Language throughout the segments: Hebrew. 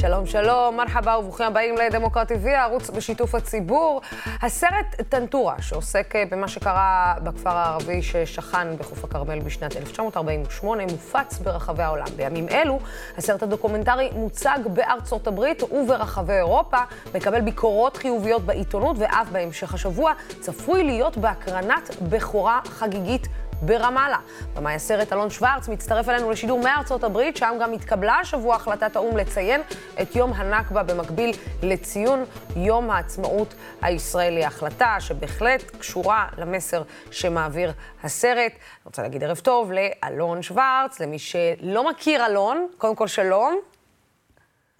שלום, שלום, מרחבה וברוכים הבאים לדמוקרטי TV, הערוץ בשיתוף הציבור. הסרט טנטורה, שעוסק אה, במה שקרה בכפר הערבי ששכן בחוף הכרמל בשנת 1948, מופץ ברחבי העולם. בימים אלו, הסרט הדוקומנטרי מוצג בארצות הברית וברחבי אירופה, מקבל ביקורות חיוביות בעיתונות, ואף בהמשך השבוע צפוי להיות בהקרנת בכורה חגיגית ברמאללה. במאי הסרט אלון שוורץ מצטרף אלינו לשידור מארצות הברית, שם גם התקבלה השבוע החלטת האו"ם לציין את יום הנכבה במקביל לציון יום העצמאות הישראלי. החלטה שבהחלט קשורה למסר שמעביר הסרט. אני רוצה להגיד ערב טוב לאלון שוורץ, למי שלא מכיר אלון, קודם כל שלום.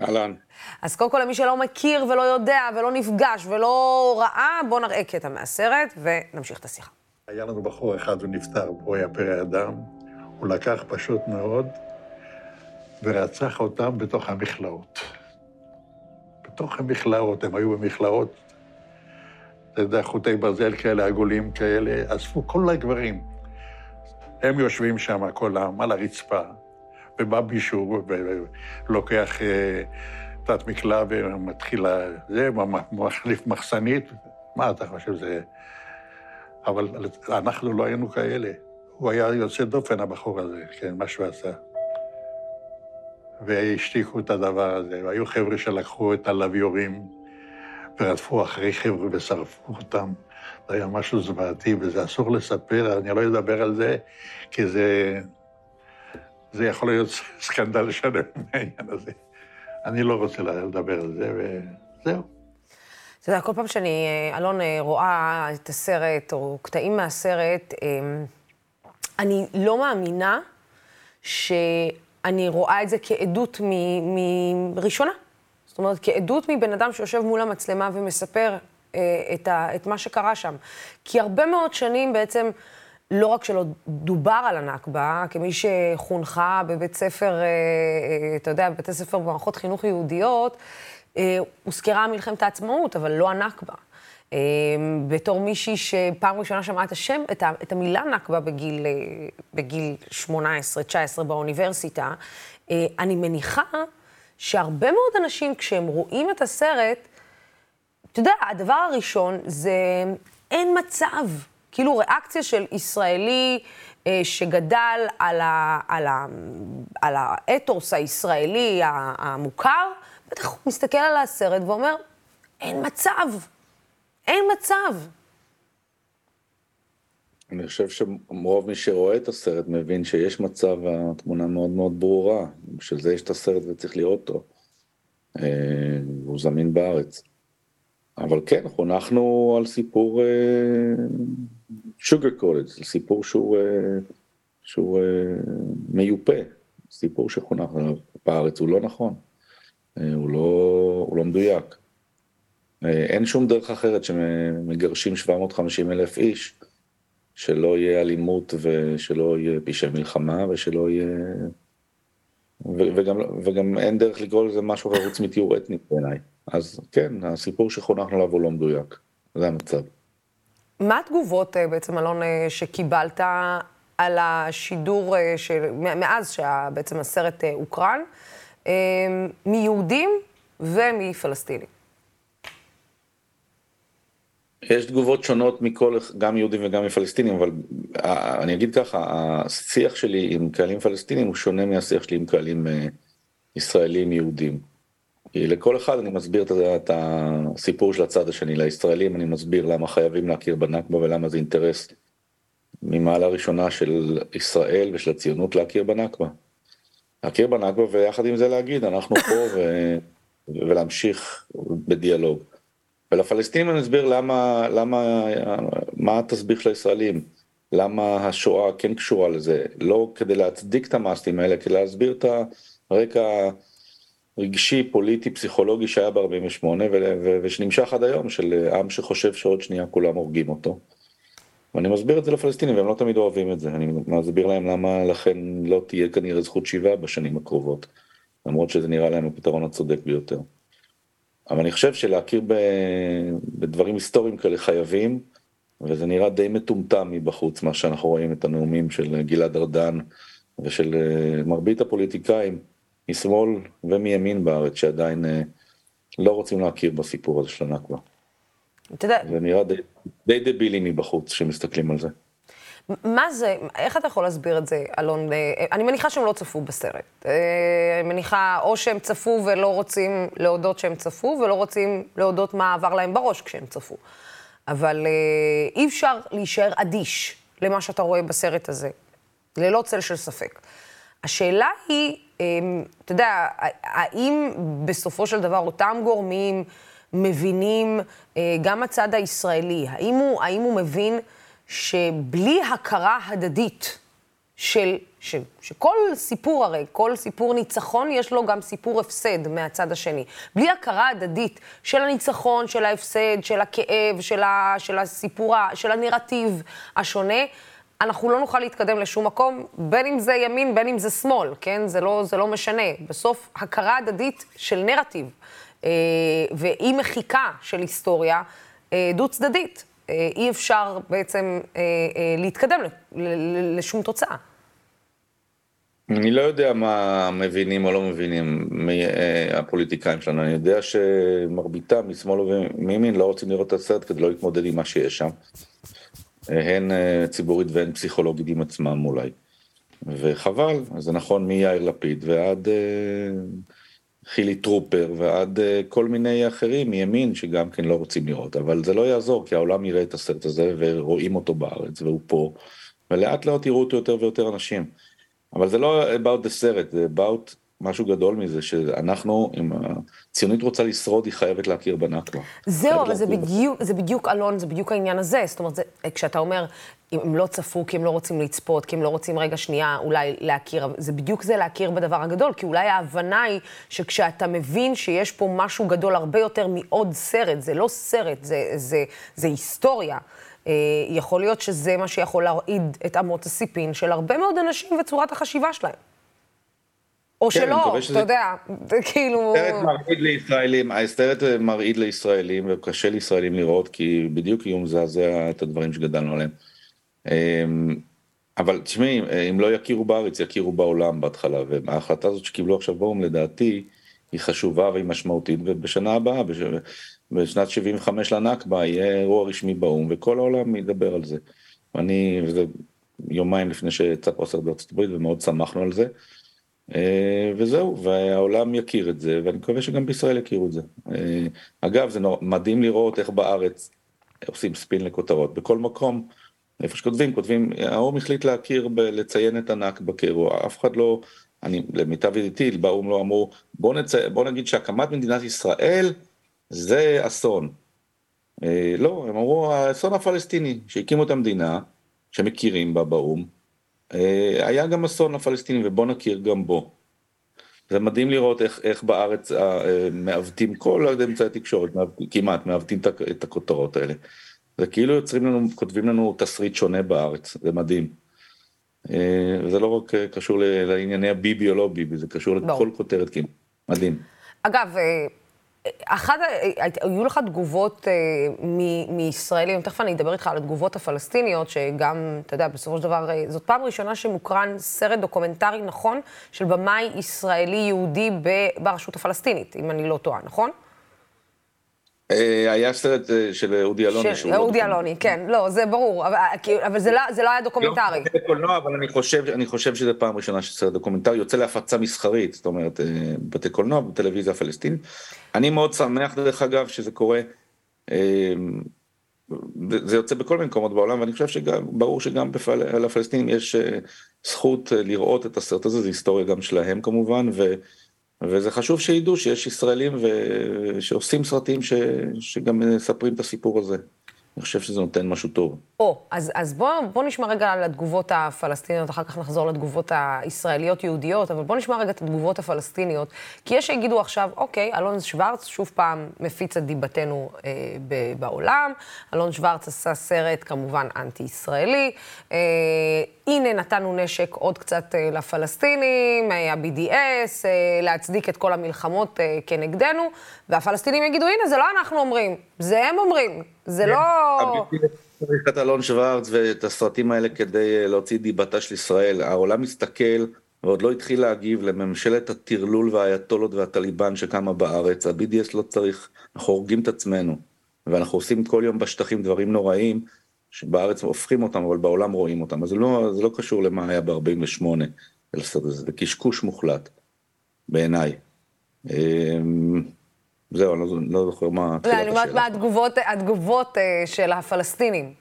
אהלן. אז קודם כל, למי שלא מכיר ולא יודע ולא נפגש ולא ראה, בואו נראה קטע מהסרט ונמשיך את השיחה. היה לנו בחור אחד, הוא נפטר, הוא היה פרא אדם. הוא לקח פשוט מאוד ורצח אותם בתוך המכלאות. בתוך המכלאות, הם היו במכלאות, אתה יודע, חוטי ברזל כאלה, עגולים כאלה, אספו כל הגברים. הם יושבים שם, כל העם, על הרצפה, ובא מישהו ולוקח אה, תת מקלע ומתחיל, זה, מחליף מחסנית. מה אתה חושב, זה... אבל אנחנו לא היינו כאלה. הוא היה יוצא דופן, הבחור הזה, כן, מה שהוא עשה. והשתיקו את הדבר הזה, והיו חבר'ה שלקחו את הלוויורים ורדפו אחרי חבר'ה ושרפו אותם. זה היה משהו זוועתי, וזה אסור לספר, אני לא אדבר על זה, כי זה, זה יכול להיות סקנדל שלם מהעניין הזה. אני לא רוצה לדבר על זה, וזהו. אתה יודע, כל פעם שאני, אה, אלון, אה, רואה את הסרט, או קטעים מהסרט, אה, אני לא מאמינה שאני רואה את זה כעדות מראשונה. זאת אומרת, כעדות מבן אדם שיושב מול המצלמה ומספר את, ה, את מה שקרה שם. כי הרבה מאוד שנים בעצם, לא רק שלא דובר על הנכבה, כמי שחונכה בבית ספר, אתה יודע, בבתי ספר במערכות חינוך יהודיות, אה, הוזכרה מלחמת העצמאות, אבל לא הנכבה. אה, בתור מישהי שפעם ראשונה שמעה את השם, את, ה, את המילה נכבה בגיל, אה, בגיל 18-19 באוניברסיטה, אני מניחה שהרבה מאוד אנשים, כשהם רואים את הסרט, אתה יודע, הדבר הראשון זה אין מצב. כאילו ריאקציה של ישראלי אה, שגדל על, ה, על, ה, על האתוס הישראלי המוכר, בטח הוא מסתכל על הסרט ואומר, אין מצב, אין מצב. אני חושב שרוב מי שרואה את הסרט מבין שיש מצב, התמונה מאוד מאוד ברורה. בשביל זה יש את הסרט וצריך לראות אותו. אה, הוא זמין בארץ. אבל כן, חונכנו על סיפור שוגר uh, קולג', סיפור שהוא, uh, שהוא מיופה, סיפור שחונכנו בארץ, הוא לא נכון. אה, הוא לא, הוא לא מדויק. אה, אין שום דרך אחרת שמגרשים 750 אלף איש, שלא יהיה אלימות ושלא יהיה פשעי מלחמה ושלא יהיה... וגם, וגם אין דרך לקרוא לזה משהו אחר חוץ מתיאור אתני בעיניי. אז כן, הסיפור שחונכנו עליו הוא לא מדויק, זה המצב. מה התגובות אה, בעצם, אלון, שקיבלת על השידור, של, מאז שבעצם הסרט הוקרן? אמ, מיהודים ומפלסטינים. יש תגובות שונות מכל, גם יהודים וגם מפלסטינים, אבל אה, אני אגיד ככה, השיח שלי עם קהלים פלסטינים הוא שונה מהשיח שלי עם קהלים אה, ישראלים יהודים. כי לכל אחד אני מסביר את הסיפור של הצד השני, לישראלים אני מסביר למה חייבים להכיר בנכבה ולמה זה אינטרס ממעלה ראשונה של ישראל ושל הציונות להכיר בנכבה. להכיר בנכבה ויחד עם זה להגיד אנחנו פה ו... ולהמשיך בדיאלוג. ולפלסטינים אני אסביר למה, למה, מה התסביך של הישראלים, למה השואה כן קשורה לזה, לא כדי להצדיק את המאסטים האלה, כדי להסביר את הרקע רגשי, פוליטי, פסיכולוגי שהיה ב-48 ושנמשך עד היום, של עם שחושב שעוד שנייה כולם הורגים אותו. ואני מסביר את זה לפלסטינים והם לא תמיד אוהבים את זה, אני מסביר להם למה לכן לא תהיה כנראה זכות שיבה בשנים הקרובות, למרות שזה נראה להם הפתרון הצודק ביותר. אבל אני חושב שלהכיר ב... בדברים היסטוריים כאלה חייבים, וזה נראה די מטומטם מבחוץ, מה שאנחנו רואים את הנאומים של גלעד ארדן ושל אה, מרבית הפוליטיקאים, משמאל ומימין בארץ שעדיין אה, לא רוצים להכיר בסיפור הזה של הנכבה. אתה יודע... זה נראה די, די דבילי מבחוץ שמסתכלים על זה. מה זה, איך אתה יכול להסביר את זה, אלון? אה, אני מניחה שהם לא צפו בסרט. אה, אני מניחה או שהם צפו ולא רוצים להודות שהם צפו, ולא רוצים להודות מה עבר להם בראש כשהם צפו. אבל אה, אי אפשר להישאר אדיש למה שאתה רואה בסרט הזה, ללא צל של ספק. השאלה היא, אתה יודע, האם בסופו של דבר אותם גורמים מבינים, גם הצד הישראלי, האם הוא, האם הוא מבין שבלי הכרה הדדית של, ש, שכל סיפור הרי, כל סיפור ניצחון יש לו גם סיפור הפסד מהצד השני. בלי הכרה הדדית של הניצחון, של ההפסד, של הכאב, של, ה, של הסיפור, של הנרטיב השונה, אנחנו לא נוכל להתקדם לשום מקום, בין אם זה ימין, בין אם זה שמאל, כן? זה לא, זה לא משנה. בסוף, הכרה הדדית של נרטיב אה, ואי מחיקה של היסטוריה אה, דו-צדדית. אה, אי אפשר בעצם אה, אה, להתקדם לשום תוצאה. אני לא יודע מה מבינים או לא מבינים הפוליטיקאים שלנו, אני יודע שמרביתם משמאל ומימין לא רוצים לראות את הסרט כדי לא להתמודד עם מה שיש שם. הן ציבורית והן פסיכולוגית עם עצמם אולי. וחבל, זה נכון מיאיר לפיד ועד חילי טרופר ועד אה, כל מיני אחרים מימין שגם כן לא רוצים לראות, אבל זה לא יעזור כי העולם יראה את הסרט הזה ורואים אותו בארץ והוא פה, ולאט לאט יראו אותו יותר ויותר אנשים. אבל זה לא about the סרט, זה about משהו גדול מזה, שאנחנו, אם הציונית רוצה לשרוד, היא חייבת להכיר בנכבה. זהו, אבל זה בדיוק, זה בדיוק, אלון, זה בדיוק העניין הזה. זאת אומרת, זה, כשאתה אומר, אם הם לא צפו כי הם לא רוצים לצפות, כי הם לא רוצים רגע שנייה אולי להכיר, זה בדיוק זה להכיר בדבר הגדול, כי אולי ההבנה היא שכשאתה מבין שיש פה משהו גדול הרבה יותר מעוד סרט, זה לא סרט, זה, זה, זה היסטוריה. אה, יכול להיות שזה מה שיכול להרעיד את אמות הסיפין של הרבה מאוד אנשים וצורת החשיבה שלהם. או כן, שלא, אתה שזה... יודע, כאילו... הסרט מרעיד לישראלים, הסרט מרעיד לישראלים, וקשה לישראלים לראות, כי בדיוק הוא מזעזע את הדברים שגדלנו עליהם. אמ, אבל תשמעי, אם לא יכירו בארץ, יכירו בעולם בהתחלה, וההחלטה הזאת שקיבלו עכשיו באו"ם, לדעתי, היא חשובה והיא משמעותית, ובשנה הבאה, בש... בשנת 75 לנכבה, יהיה אירוע רשמי באו"ם, וכל העולם ידבר על זה. ואני, וזה יומיים לפני שיצא פה הסרט בארצות הברית, ומאוד שמחנו על זה. אה, וזהו, והעולם יכיר את זה, ואני מקווה שגם בישראל יכירו את זה. אה, אגב, זה מדהים לראות איך בארץ עושים ספין לכותרות. בכל מקום, איפה שכותבים, כותבים, האו"ם החליט להכיר, ב- לציין את הנכבה כאירוע, אף אחד לא, אני, למיטב ידיעתי, באו"ם לא אמרו, בוא, נצא, בוא נגיד שהקמת מדינת ישראל זה אסון. אה, לא, הם אמרו, האסון הפלסטיני, שהקימו את המדינה, שמכירים בה באו"ם, היה גם אסון לפלסטינים ובוא נכיר גם בו. זה מדהים לראות איך, איך בארץ אה, אה, מעוותים כל אמצעי התקשורת, כמעט מעוותים את הכותרות האלה. זה כאילו יוצרים לנו, כותבים לנו תסריט שונה בארץ, זה מדהים. וזה לא רק קשור לענייני הביבי או לא ביבי, זה קשור לכל כותרת כמעט. מדהים. אגב, אחד, היו לך תגובות אה, מישראלים, תכף אני אדבר איתך על התגובות הפלסטיניות, שגם, אתה יודע, בסופו של דבר, אה, זאת פעם ראשונה שמוקרן סרט דוקומנטרי נכון של במאי ישראלי-יהודי ברשות הפלסטינית, אם אני לא טועה, נכון? אה, היה סרט אה, של אודי אלוני. של אודי אלוני, כן, לא, זה ברור, אבל, זה, לא, זה לא היה דוקומנטרי. לא, קולנוע, אבל אני חושב, שזו פעם ראשונה שסרט דוקומנטרי יוצא להפצה מסחרית, זאת אומרת, בתי קולנוע, בטלוויזיה הפלסטינית. אני מאוד שמח, דרך אגב, שזה קורה, זה יוצא בכל מיני מקומות בעולם, ואני חושב שגם, ברור שגם לפלסטינים יש זכות לראות את הסרט הזה, זו היסטוריה גם שלהם כמובן, ו... וזה חשוב שידעו שיש ישראלים ו... שעושים סרטים ש... שגם מספרים את הסיפור הזה. אני חושב שזה נותן משהו טוב. או, אז, אז בוא, בוא נשמע רגע על התגובות הפלסטיניות, אחר כך נחזור לתגובות הישראליות-יהודיות, אבל בוא נשמע רגע את התגובות הפלסטיניות, כי יש שיגידו עכשיו, אוקיי, אלון שוורץ שוב פעם מפיץ את דיבתנו אה, ב- בעולם, אלון שוורץ עשה סרט כמובן אנטי-ישראלי, אה, הנה נתנו נשק עוד קצת אה, לפלסטינים, אה, ה-BDS, אה, להצדיק את כל המלחמות אה, כנגדנו, והפלסטינים יגידו, הנה, זה לא אנחנו אומרים, זה הם אומרים, זה לא... צריך את אלון שוורץ ואת הסרטים האלה כדי אה, להוציא דיבתה של ישראל. העולם מסתכל ועוד לא התחיל להגיב לממשלת הטרלול והאייתולות והטליבן שקמה בארץ, ה-BDS לא צריך, אנחנו הורגים את עצמנו, ואנחנו עושים כל יום בשטחים דברים נוראים, שבארץ הופכים אותם, אבל בעולם רואים אותם, אז לא, זה לא קשור למה היה ב-48, זה קשקוש מוחלט, בעיניי. זהו, אני לא, לא זוכר מה לא, אני אומרת מה התגובות, התגובות אה, של הפלסטינים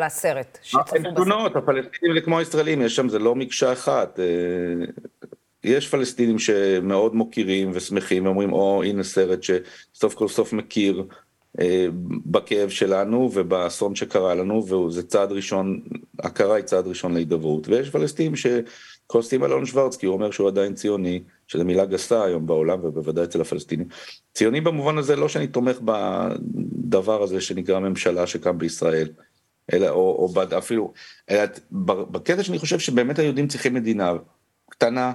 לסרט שצפו בסרט. תלונות, הפלסטינים זה כמו הישראלים, יש שם, זה לא מקשה אחת. אה, יש פלסטינים שמאוד מוקירים ושמחים ואומרים, או, הנה סרט שסוף כל סוף מכיר אה, בכאב שלנו ובאסון שקרה לנו, וזה צעד ראשון, הכרה היא צעד ראשון להידברות. ויש פלסטינים שכועסים על אלון שוורץ, כי הוא אומר שהוא עדיין ציוני, שזו מילה גסה היום בעולם ובוודאי אצל הפלסטינים. ציוני במובן הזה, לא שאני תומך בדבר הזה שנקרא ממשלה שקם בישראל, אלא, או, או אפילו, אלא בקטע שאני חושב שבאמת היהודים צריכים מדינה קטנה,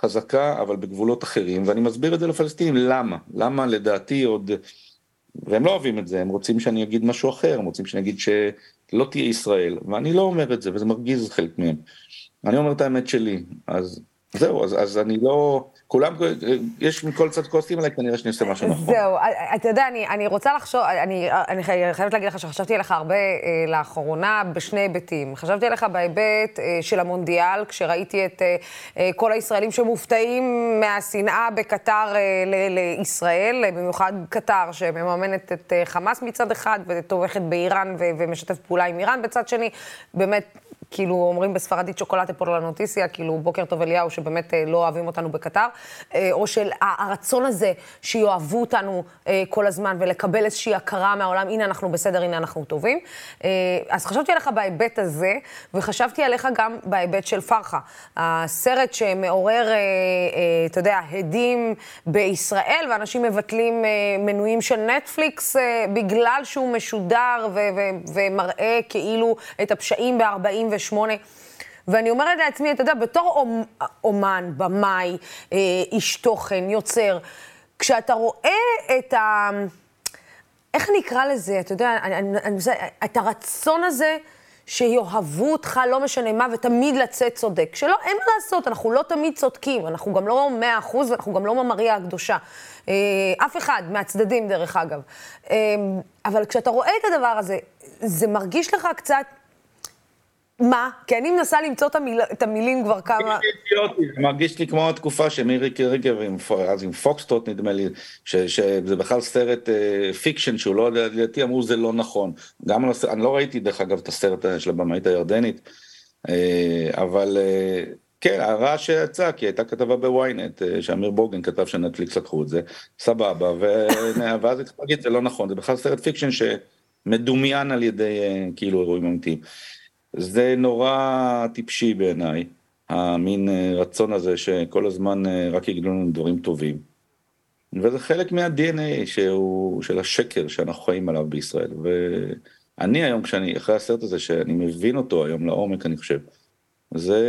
חזקה, אבל בגבולות אחרים, ואני מסביר את זה לפלסטינים, למה? למה לדעתי עוד, והם לא אוהבים את זה, הם רוצים שאני אגיד משהו אחר, הם רוצים שאני אגיד שלא תהיה ישראל, ואני לא אומר את זה, וזה מרגיז חלק מהם. אני אומר את האמת שלי, אז זהו, אז, אז אני לא, כולם, יש מכל צד כועסים עליי, כנראה שאני עושה משהו נכון. זהו, אתה יודע, אני, אני רוצה לחשוב, אני, אני חייבת להגיד לך שחשבתי עליך הרבה אה, לאחרונה בשני היבטים. חשבתי עליך בהיבט אה, של המונדיאל, כשראיתי את אה, אה, כל הישראלים שמופתעים מהשנאה בקטר אה, ל, לישראל, במיוחד קטר, שמממנת את אה, חמאס מצד אחד ותומכת באיראן ו, ומשתפת פעולה עם איראן בצד שני. באמת, כאילו אומרים בספרדית שוקולטה פולנוטיסיה, כאילו בוקר טוב אליהו, שבאמת אה, לא אוהבים אותנו בקטר, אה, או של הרצון הזה שיאהבו אותנו אה, כל הזמן ולקבל איזושהי הכרה מהעולם, הנה אנחנו בסדר, הנה אנחנו טובים. אז חשבתי עליך בהיבט הזה, וחשבתי עליך גם בהיבט של פרחה. הסרט שמעורר, אתה יודע, הדים בישראל, ואנשים מבטלים מנויים של נטפליקס בגלל שהוא משודר ומראה כאילו את הפשעים ב-40 ואני אומרת לעצמי, אתה יודע, בתור אומן, במאי, אה, איש תוכן, יוצר, כשאתה רואה את ה... איך נקרא לזה, אתה יודע, את הרצון הזה שיאהבו אותך, לא משנה מה, ותמיד לצאת צודק. שלא, אין מה לעשות, אנחנו לא תמיד צודקים, אנחנו גם לא מאה אחוז, ואנחנו גם לא ממריה הקדושה. אה, אף אחד מהצדדים, דרך אגב. אה, אבל כשאתה רואה את הדבר הזה, זה מרגיש לך קצת מה? כי אני מנסה למצוא את, המיל... את המילים כבר כמה... זה מרגיש לי כמו התקופה שמירי רגב, אז עם פוקסטרוט נדמה לי, ש, שזה בכלל סרט אה, fiction שהוא לא, לדעתי אמרו זה לא נכון. גם על הסרט, אני לא ראיתי דרך אגב את הסרט של הבמאית הירדנית, אה, אבל אה, כן, הרעש שיצא, כי הייתה כתבה בוויינט, אה, שאמיר בוגן כתב שנטפליקס לקחו את זה, סבבה, ו... ואז התחלתי להגיד זה לא נכון, זה בכלל סרט fiction שמדומיין על ידי אה, כאילו אירועים אמיתיים. זה נורא טיפשי בעיניי, המין אה, רצון הזה שכל הזמן אה, רק יגידו לנו דברים טובים. וזה חלק מה-DNA שהוא, של השקר שאנחנו חיים עליו בישראל. ואני היום, כשאני, אחרי הסרט הזה, שאני מבין אותו היום לעומק, אני חושב, זה,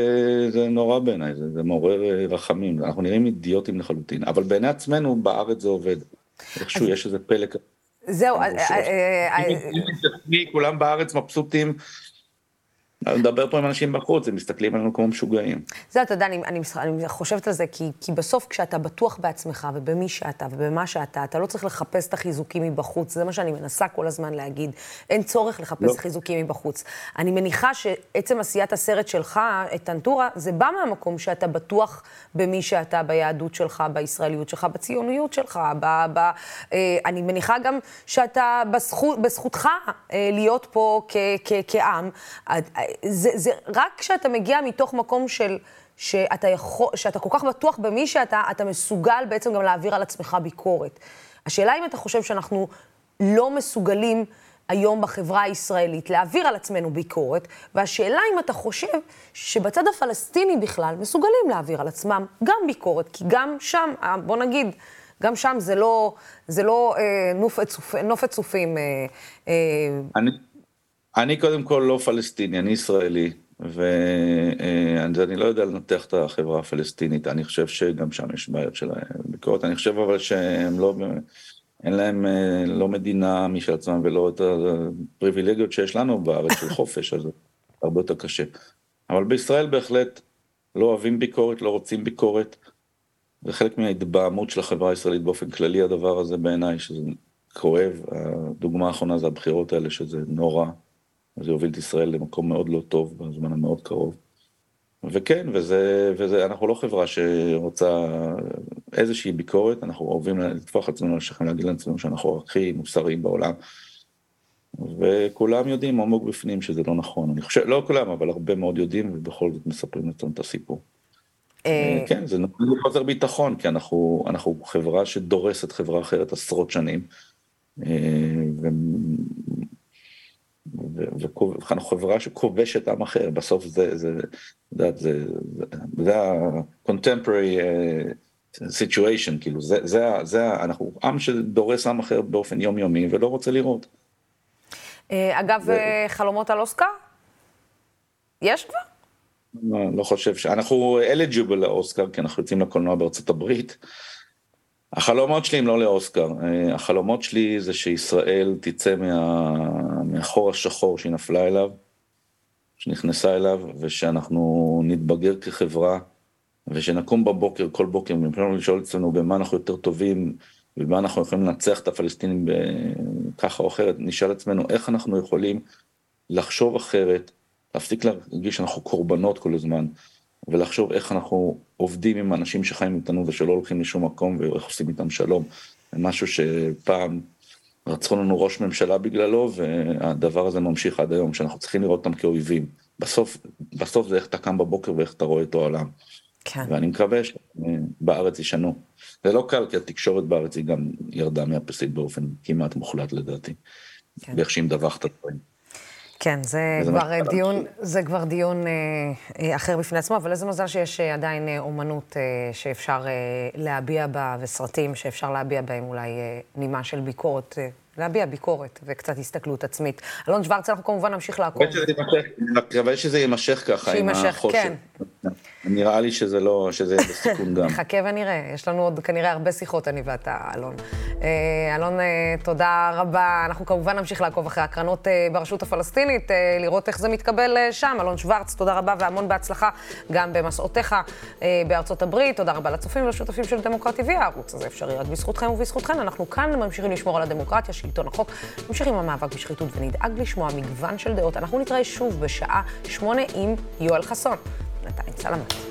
זה נורא בעיניי, זה, זה מעורר אה, רחמים, אנחנו נראים אידיוטים לחלוטין, אבל בעיני עצמנו בארץ זה עובד. איכשהו יש איזה פלא. זהו, כולם בארץ מבסוטים אני מדבר פה עם אנשים בחוץ, הם מסתכלים עלינו כמו משוגעים. זה, אתה יודע, אני, אני, אני חושבת על זה, כי, כי בסוף כשאתה בטוח בעצמך ובמי שאתה ובמה שאתה, אתה לא צריך לחפש את החיזוקים מבחוץ, זה מה שאני מנסה כל הזמן להגיד. אין צורך לחפש לא. חיזוקים מבחוץ. אני מניחה שעצם עשיית הסרט שלך, את טנטורה, זה בא מהמקום שאתה בטוח במי שאתה, ביהדות שלך, בישראליות שלך, בציוניות שלך, ב, ב, אה, אני מניחה גם שאתה בזכות, בזכותך אה, להיות פה כ, כ, כעם. זה, זה רק כשאתה מגיע מתוך מקום של, שאתה, יכול, שאתה כל כך בטוח במי שאתה, אתה מסוגל בעצם גם להעביר על עצמך ביקורת. השאלה אם אתה חושב שאנחנו לא מסוגלים היום בחברה הישראלית להעביר על עצמנו ביקורת, והשאלה אם אתה חושב שבצד הפלסטיני בכלל מסוגלים להעביר על עצמם גם ביקורת, כי גם שם, אה, בוא נגיד, גם שם זה לא, זה לא אה, נופת, צופ, נופת צופים. אה, אה, אני, אני קודם כל לא פלסטיני, אני ישראלי, ואני לא יודע לנתח את החברה הפלסטינית, אני חושב שגם שם יש בעיות של ביקורת, אני חושב אבל שהם לא, אין להם לא מדינה משל עצמם ולא את הפריבילגיות שיש לנו בארץ של חופש, אז זה הרבה יותר קשה. אבל בישראל בהחלט לא אוהבים ביקורת, לא רוצים ביקורת. זה חלק מההתבהמות של החברה הישראלית באופן כללי, הדבר הזה בעיניי, שזה כואב. הדוגמה האחרונה זה הבחירות האלה, שזה נורא. זה יוביל את ישראל למקום מאוד לא טוב בזמן המאוד קרוב. וכן, וזה, וזה, אנחנו לא חברה שרוצה איזושהי ביקורת, אנחנו אוהבים לטפוח עצמנו על השכם, להגיד לעצמנו שאנחנו הכי מוסריים בעולם. וכולם יודעים עמוק בפנים שזה לא נכון. אני חושב, לא כולם, אבל הרבה מאוד יודעים, ובכל זאת מספרים לעצמם את הסיפור. אה, כן, זה נותן לי חוזר ביטחון, כי אנחנו, אנחנו חברה שדורסת חברה אחרת עשרות שנים. אה, ואנחנו חברה שכובשת עם אחר, בסוף זה, זה, זה, זה, זה ה-contemporary אה, situation, כאילו, זה, זה, זה, אנחנו עם שדורס עם אחר באופן יומיומי ולא רוצה לראות. אה, אגב, ו... חלומות על אוסקר? יש כבר? לא, לא חושב ש... אנחנו eligible לאוסקר, כי אנחנו יוצאים לקולנוע בארצות הברית. החלומות שלי הם לא לאוסקר, אה, החלומות שלי זה שישראל תצא מה... מהחור השחור שהיא נפלה אליו, שנכנסה אליו, ושאנחנו נתבגר כחברה, ושנקום בבוקר, כל בוקר, ובמקום לשאול אצלנו במה אנחנו יותר טובים, ובמה אנחנו יכולים לנצח את הפלסטינים ככה או אחרת, נשאל עצמנו איך אנחנו יכולים לחשוב אחרת, להפסיק להרגיש שאנחנו קורבנות כל הזמן, ולחשוב איך אנחנו עובדים עם אנשים שחיים איתנו ושלא הולכים לשום מקום ואיך עושים איתם שלום. משהו שפעם רצחו לנו ראש ממשלה בגללו והדבר הזה ממשיך עד היום, שאנחנו צריכים לראות אותם כאויבים. בסוף, בסוף זה איך אתה קם בבוקר ואיך אתה רואה את העולם. כן. ואני מקווה שבארץ ישנו. זה לא קל, כי התקשורת בארץ היא גם ירדה מהפסית באופן כמעט מוחלט לדעתי. כן. באיך שהיא מדווחת את הדברים. כן, זה כבר דיון, זה כבר דיון אה, אה, אחר בפני עצמו, אבל איזה מזל שיש אה, עדיין אה, אומנות אה, שאפשר אה, להביע בה, וסרטים שאפשר להביע בהם אולי אה, נימה של ביקורת. אה, להביע ביקורת וקצת הסתכלות עצמית. אלון שוורץ, אנחנו כמובן נמשיך לעקוב. אני מקווה שזה יימשך ככה, עם החושך. כן. נראה לי שזה לא, שזה יהיה בסיכון גם. נחכה ונראה, יש לנו עוד כנראה הרבה שיחות, אני ואתה, אלון. אה, אלון, אה, תודה רבה. אנחנו כמובן נמשיך לעקוב אחרי הקרנות אה, ברשות הפלסטינית, לראות איך זה מתקבל שם. אלון שוורץ, תודה רבה והמון בהצלחה גם במסעותיך בארצות הברית. תודה רבה לצופים ולשותפים של דמוקרטי TV. הערוץ הזה אפשרי רק בזכותכם ובזכותכם. אנחנו כאן ממשיכים לשמור על הדמוקרטיה, שלטון החוק, ממשיכים המאבק בשחיתות ונדאג לשמוע מגוון של דעות. אנחנו נתראה שוב בשעה שמונה עם יואל חסון. Selamat.